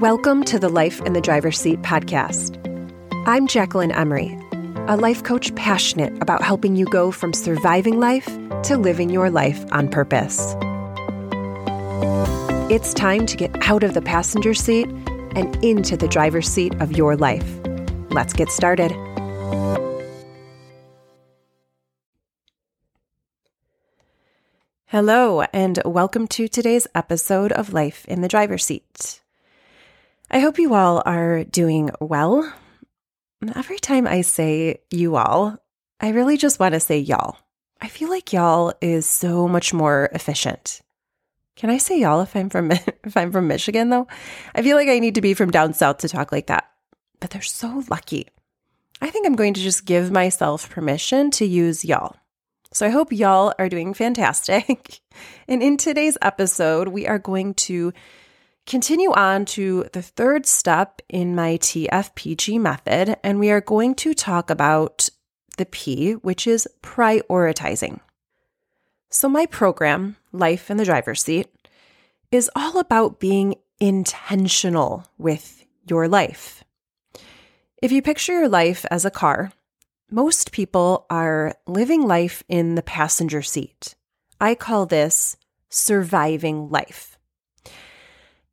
Welcome to the Life in the Driver's Seat podcast. I'm Jacquelyn Emery, a life coach passionate about helping you go from surviving life to living your life on purpose. It's time to get out of the passenger seat and into the driver's seat of your life. Let's get started. Hello, and welcome to today's episode of Life in the Driver's Seat. I hope you all are doing well. Every time I say you all, I really just want to say y'all. I feel like y'all is so much more efficient. Can I say y'all if I'm from if I'm from Michigan though? I feel like I need to be from down south to talk like that. But they're so lucky. I think I'm going to just give myself permission to use y'all. So I hope y'all are doing fantastic. and in today's episode, we are going to continue on to the third step in my TFPG method, and we are going to talk about the P, which is prioritizing. So, my program, Life in the Driver's Seat, is all about being intentional with your life. If you picture your life as a car, most people are living life in the passenger seat. I call this surviving life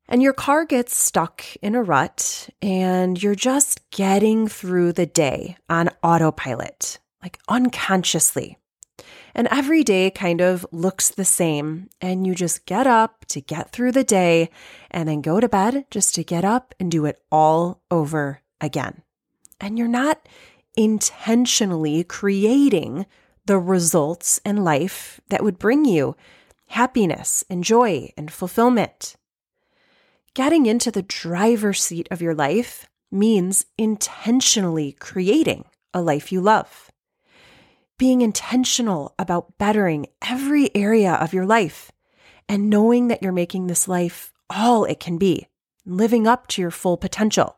and your car gets stuck in a rut and you're just getting through the day on autopilot, like unconsciously. And every day kind of looks the same. And you just get up to get through the day and then go to bed just to get up and do it all over again. And you're not intentionally creating the results in life that would bring you happiness and joy and fulfillment. Getting into the driver's seat of your life means intentionally creating a life you love. Being intentional about bettering every area of your life and knowing that you're making this life all it can be, living up to your full potential.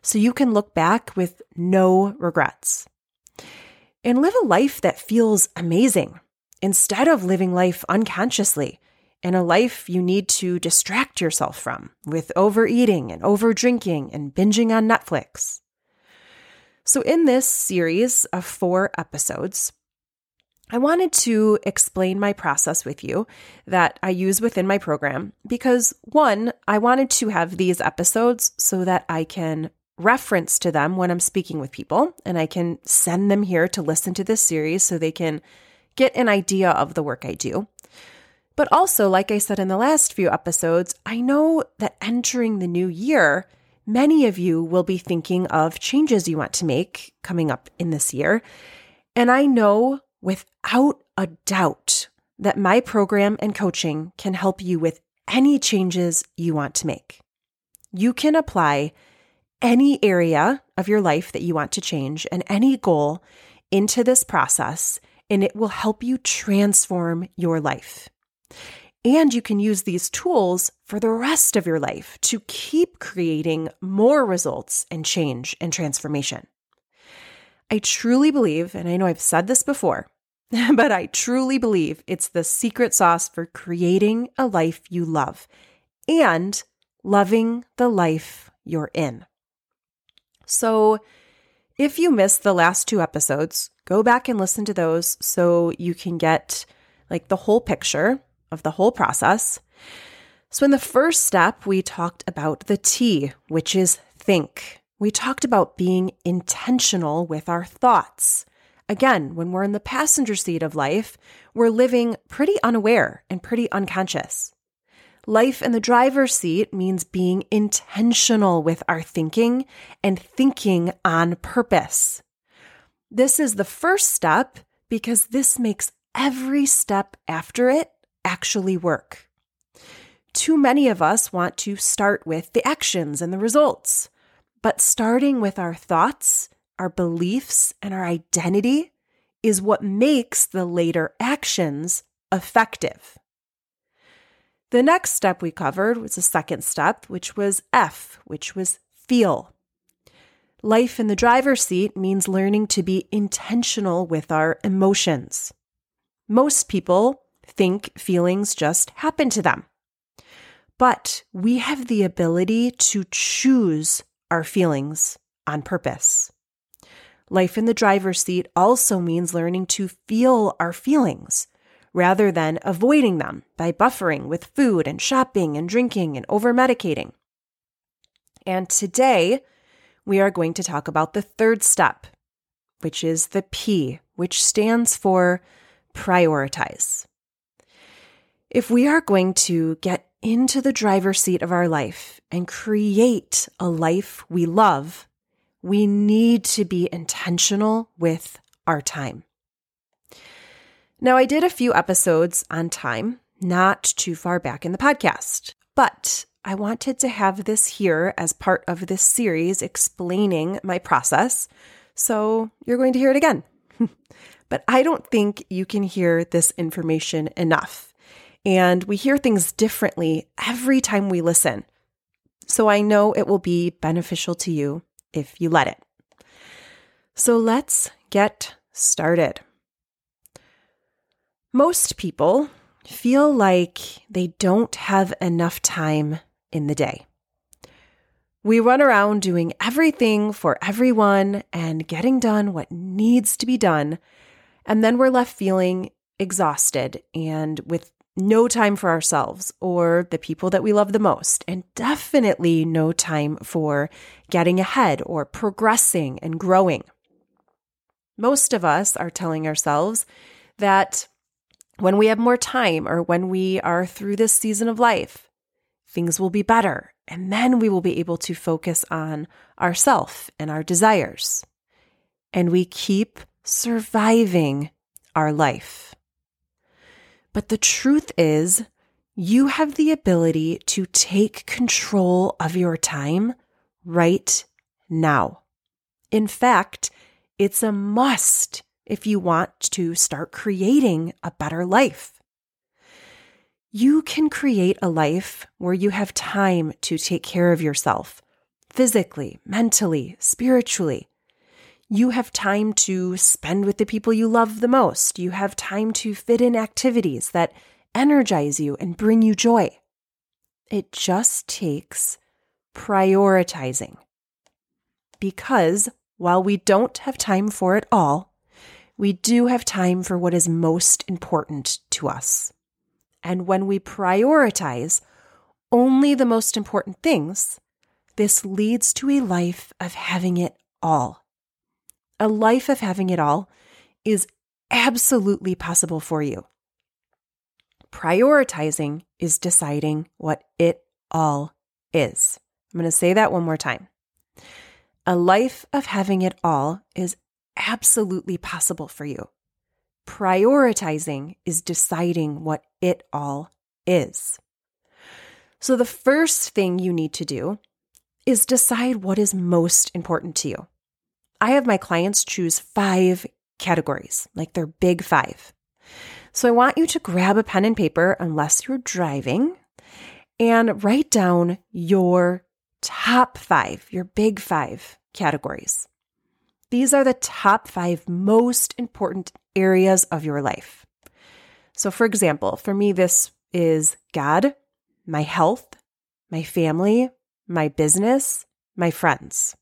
So you can look back with no regrets and live a life that feels amazing instead of living life unconsciously in a life you need to distract yourself from with overeating and overdrinking and binging on Netflix. So, in this series of four episodes, I wanted to explain my process with you that I use within my program because, one, I wanted to have these episodes so that I can reference to them when I'm speaking with people and I can send them here to listen to this series so they can get an idea of the work I do. But also, like I said in the last few episodes, I know that entering the new year, many of you will be thinking of changes you want to make coming up in this year. And I know without a doubt that my program and coaching can help you with any changes you want to make. You can apply any area of your life that you want to change and any goal into this process, and it will help you transform your life. And you can use these tools for the rest of your life to keep creating more results and change and transformation. I truly believe, and I know I've said this before, but I truly believe it's the secret sauce for creating a life you love and loving the life you're in. So, if you missed the last two episodes, go back and listen to those so you can get like the whole picture of the whole process. So, in the first step, we talked about the T, which is think. We talked about being intentional with our thoughts. Again, when we're in the passenger seat of life, we're living pretty unaware and pretty unconscious. Life in the driver's seat means being intentional with our thinking and thinking on purpose. This is the first step because this makes every step after it actually work. Too many of us want to start with the actions and the results, but starting with our thoughts, our beliefs, and our identity is what makes the later actions effective. The next step we covered was the second step, which was F, which was feel. Life in the driver's seat means learning to be intentional with our emotions. Most people think feelings just happen to them. but we have the ability to choose our feelings on purpose. Life in the driver's seat also means learning to feel our feelings rather than avoiding them by buffering with food and shopping and drinking and over medicating. And today, we are going to talk about the third step, which is the P, which stands for prioritize. If we are going to get into the driver's seat of our life and create a life we love, we need to be intentional with our time. Now, I did a few episodes on time, not too far back in the podcast, but I wanted to have this here as part of this series explaining my process. So you're going to hear it again. but I don't think you can hear this information enough. And we hear things differently every time we listen. So I know it will be beneficial to you if you let it. So let's get started. Most people feel like they don't have enough time in the day. We run around doing everything for everyone and getting done what needs to be done. And then we're left feeling exhausted and with no time for ourselves or the people that we love the most, and definitely no time for getting ahead or progressing and growing. Most of us are telling ourselves that when we have more time or when we are through this season of life, things will be better. And then we will be able to focus on ourself and our desires. And we keep surviving our life. But the truth is, you have the ability to take control of your time right now. In fact, it's a must if you want to start creating a better life. You can create a life where you have time to take care of yourself physically, mentally, spiritually. You have time to spend with the people you love the most. You have time to fit in activities that energize you and bring you joy. It just takes prioritizing. Because while we don't have time for it all, we do have time for what is most important to us. And when we prioritize only the most important things, this leads to a life of having it all. A life of having it all is absolutely possible for you. Prioritizing is deciding what it all is. I'm going to say that one more time. A life of having it all is absolutely possible for you. Prioritizing is deciding what it all is. So, the first thing you need to do is decide what is most important to you. I have my clients choose five categories, like they're big five. So, I want you to grab a pen and paper, unless you're driving, and write down your top five, your big five categories. These are the top five most important areas of your life. So, for example, for me, this is God, my health, my family, my business, my friends.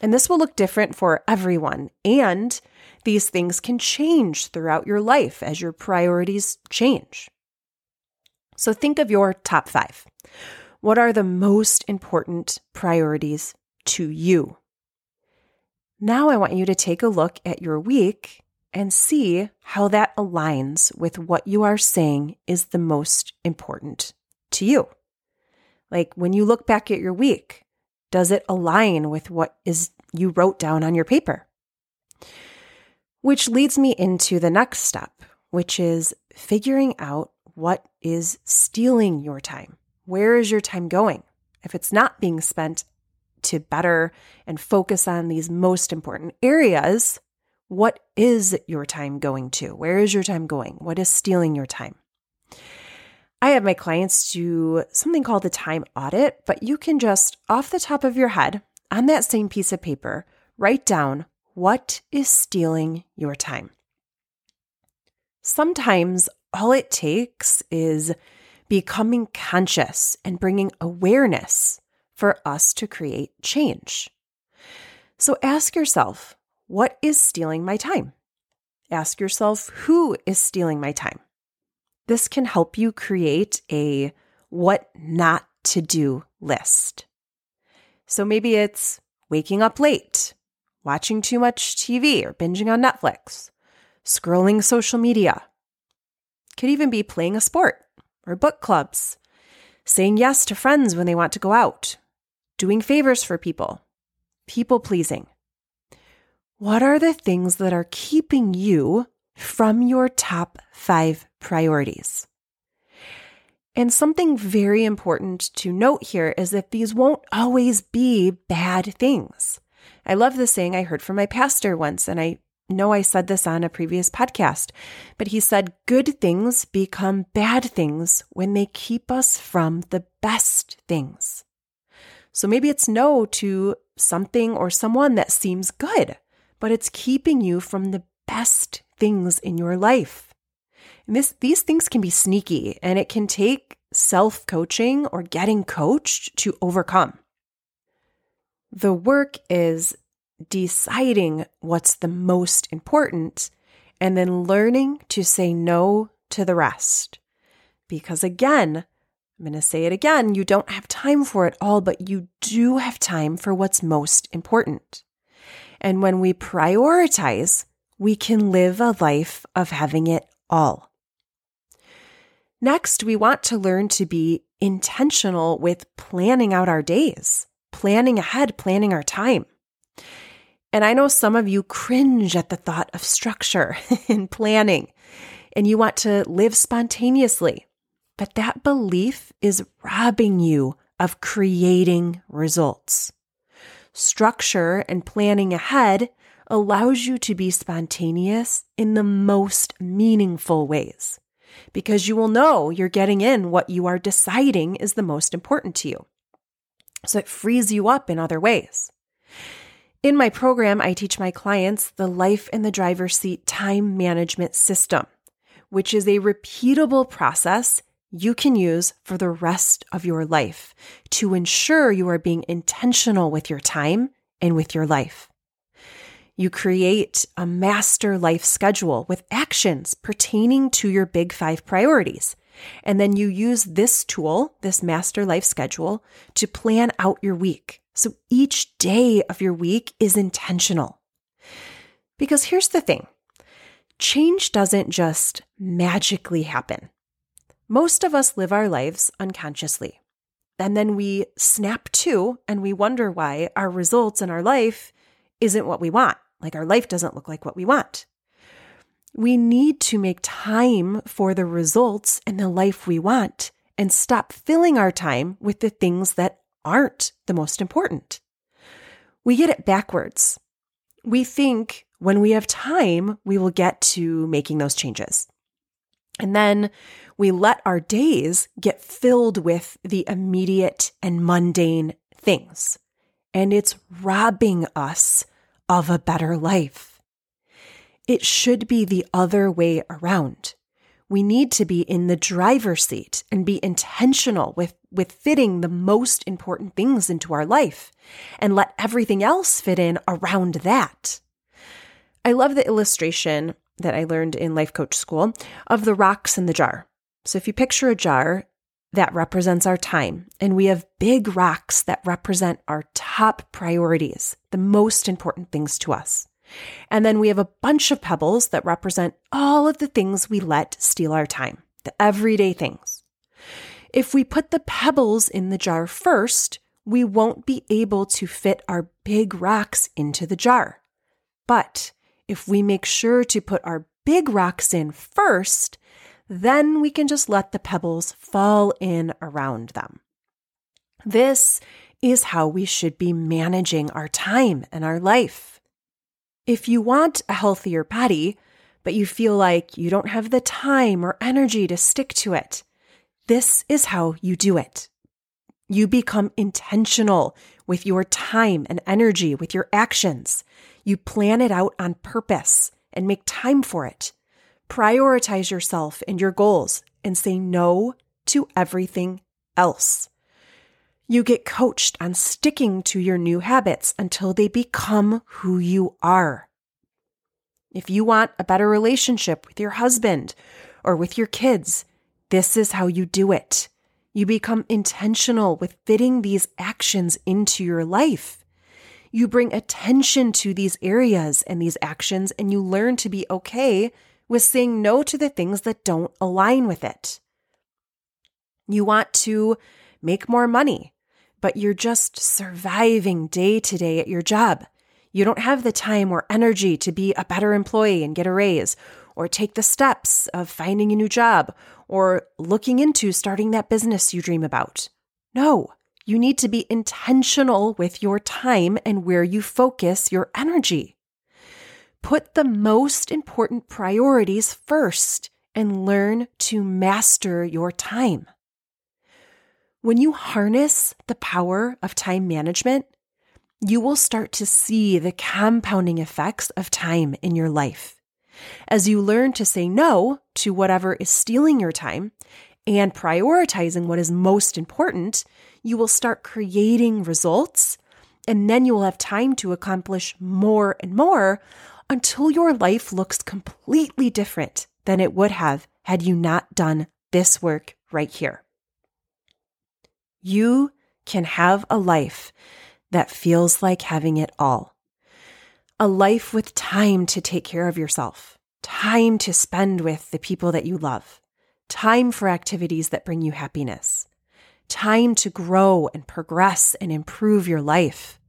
And this will look different for everyone. And these things can change throughout your life as your priorities change. So think of your top five. What are the most important priorities to you? Now I want you to take a look at your week and see how that aligns with what you are saying is the most important to you. Like when you look back at your week, does it align with what is you wrote down on your paper? Which leads me into the next step, which is figuring out what is stealing your time. Where is your time going? If it's not being spent to better and focus on these most important areas, what is your time going to? Where is your time going? What is stealing your time? I have my clients do something called a time audit, but you can just off the top of your head on that same piece of paper write down what is stealing your time. Sometimes all it takes is becoming conscious and bringing awareness for us to create change. So ask yourself, what is stealing my time? Ask yourself, who is stealing my time? This can help you create a what not to do list. So maybe it's waking up late, watching too much TV or binging on Netflix, scrolling social media. Could even be playing a sport or book clubs, saying yes to friends when they want to go out, doing favors for people, people pleasing. What are the things that are keeping you from your top five priorities? And something very important to note here is that these won't always be bad things. I love the saying I heard from my pastor once, and I know I said this on a previous podcast, but he said, Good things become bad things when they keep us from the best things. So maybe it's no to something or someone that seems good, but it's keeping you from the best things in your life. This, these things can be sneaky and it can take self coaching or getting coached to overcome. The work is deciding what's the most important and then learning to say no to the rest. Because again, I'm going to say it again, you don't have time for it all, but you do have time for what's most important. And when we prioritize, we can live a life of having it all. Next, we want to learn to be intentional with planning out our days, planning ahead, planning our time. And I know some of you cringe at the thought of structure and planning, and you want to live spontaneously. But that belief is robbing you of creating results. Structure and planning ahead allows you to be spontaneous in the most meaningful ways because you will know you're getting in what you are deciding is the most important to you. So it frees you up in other ways. In my program, I teach my clients the Life in the Driver's Seat Time Management System, which is a repeatable process you can use for the rest of your life to ensure you are being intentional with your time and with your life. You create a master life schedule with actions pertaining to your big five priorities. And then you use this tool, this master life schedule, to plan out your week. So each day of your week is intentional. Because here's the thing change doesn't just magically happen. Most of us live our lives unconsciously. And then we snap to and we wonder why our results in our life isn't what we want. Like our life doesn't look like what we want. We need to make time for the results and the life we want and stop filling our time with the things that aren't the most important. We get it backwards. We think when we have time, we will get to making those changes. And then we let our days get filled with the immediate and mundane things. And it's robbing us of a better life. It should be the other way around we need to be in the driver's seat and be intentional with, with fitting the most important things into our life and let everything else fit in around that. I love the illustration that I learned in life coach school of the rocks in the jar. So if you picture a jar that represents our time, and we have big rocks that represent our top priorities, the most important things to us. And then we have a bunch of pebbles that represent all of the things we let steal our time, the everyday things. If we put the pebbles in the jar first, we won't be able to fit our big rocks into the jar. But if we make sure to put our big rocks in first, then we can just let the pebbles fall in around them. This is how we should be managing our time and our life. If you want a healthier body, but you feel like you don't have the time or energy to stick to it, this is how you do it. You become intentional with your time and energy, with your actions. You plan it out on purpose and make time for it. Prioritize yourself and your goals and say no to everything else. You get coached on sticking to your new habits until they become who you are. If you want a better relationship with your husband or with your kids, this is how you do it. You become intentional with fitting these actions into your life. You bring attention to these areas and these actions, and you learn to be okay with saying no to the things that don't align with it. You want to make more money, but you're just surviving day to day at your job. You don't have the time or energy to be a better employee and get a raise, or take the steps of finding a new job, or looking into starting that business you dream about. No, you need to be intentional with your time and where you focus your energy. Put the most important priorities first and learn to master your time. When you harness the power of time management, you will start to see the compounding effects of time in your life. As you learn to say no to whatever is stealing your time and prioritizing what is most important, you will start creating results and then you will have time to accomplish more and more until your life looks completely different than it would have had you not done this work right here. You can have a life that feels like having it all. A life with time to take care of yourself, time to spend with the people that you love, time for activities that bring you happiness, time to grow and progress and improve your life,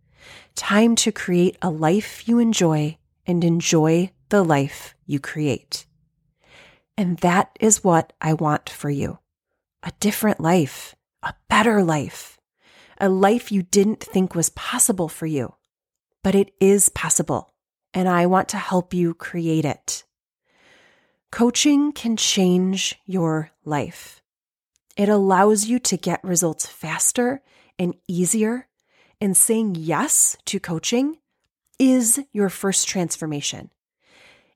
time to create a life you enjoy and enjoy the life you create. And that is what I want for you a different life, a better life, a life you didn't think was possible for you, but it is possible. And I want to help you create it. Coaching can change your life. It allows you to get results faster and easier. And saying yes to coaching is your first transformation.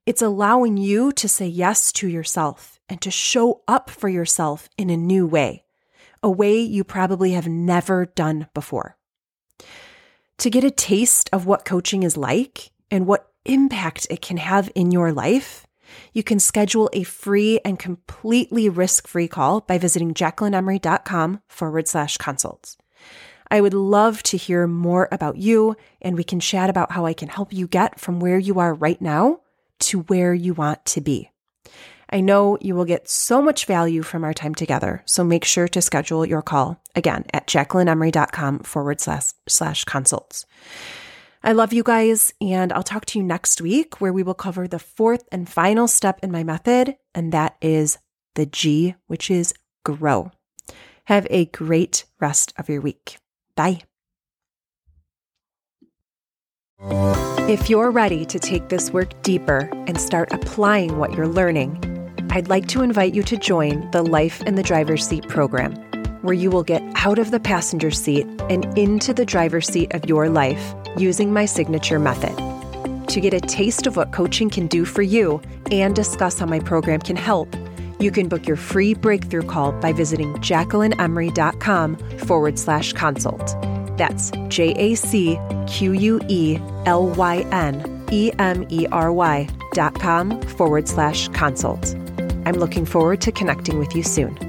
It's allowing you to say yes to yourself and to show up for yourself in a new way, a way you probably have never done before. To get a taste of what coaching is like and what impact it can have in your life, you can schedule a free and completely risk free call by visiting jacquelynemery.com forward slash consults. I would love to hear more about you, and we can chat about how I can help you get from where you are right now to where you want to be. I know you will get so much value from our time together, so make sure to schedule your call again at jacquelynemery.com forward slash, slash consults. I love you guys, and I'll talk to you next week where we will cover the fourth and final step in my method, and that is the G, which is grow. Have a great rest of your week. Bye. If you're ready to take this work deeper and start applying what you're learning, I'd like to invite you to join the Life in the Driver's Seat program, where you will get out of the passenger seat and into the driver's seat of your life using my signature method. To get a taste of what coaching can do for you and discuss how my program can help, you can book your free breakthrough call by visiting jacquelynemery.com forward slash consult. That's J A C Q U E L Y N E M E R Y dot com forward slash consult. I'm looking forward to connecting with you soon.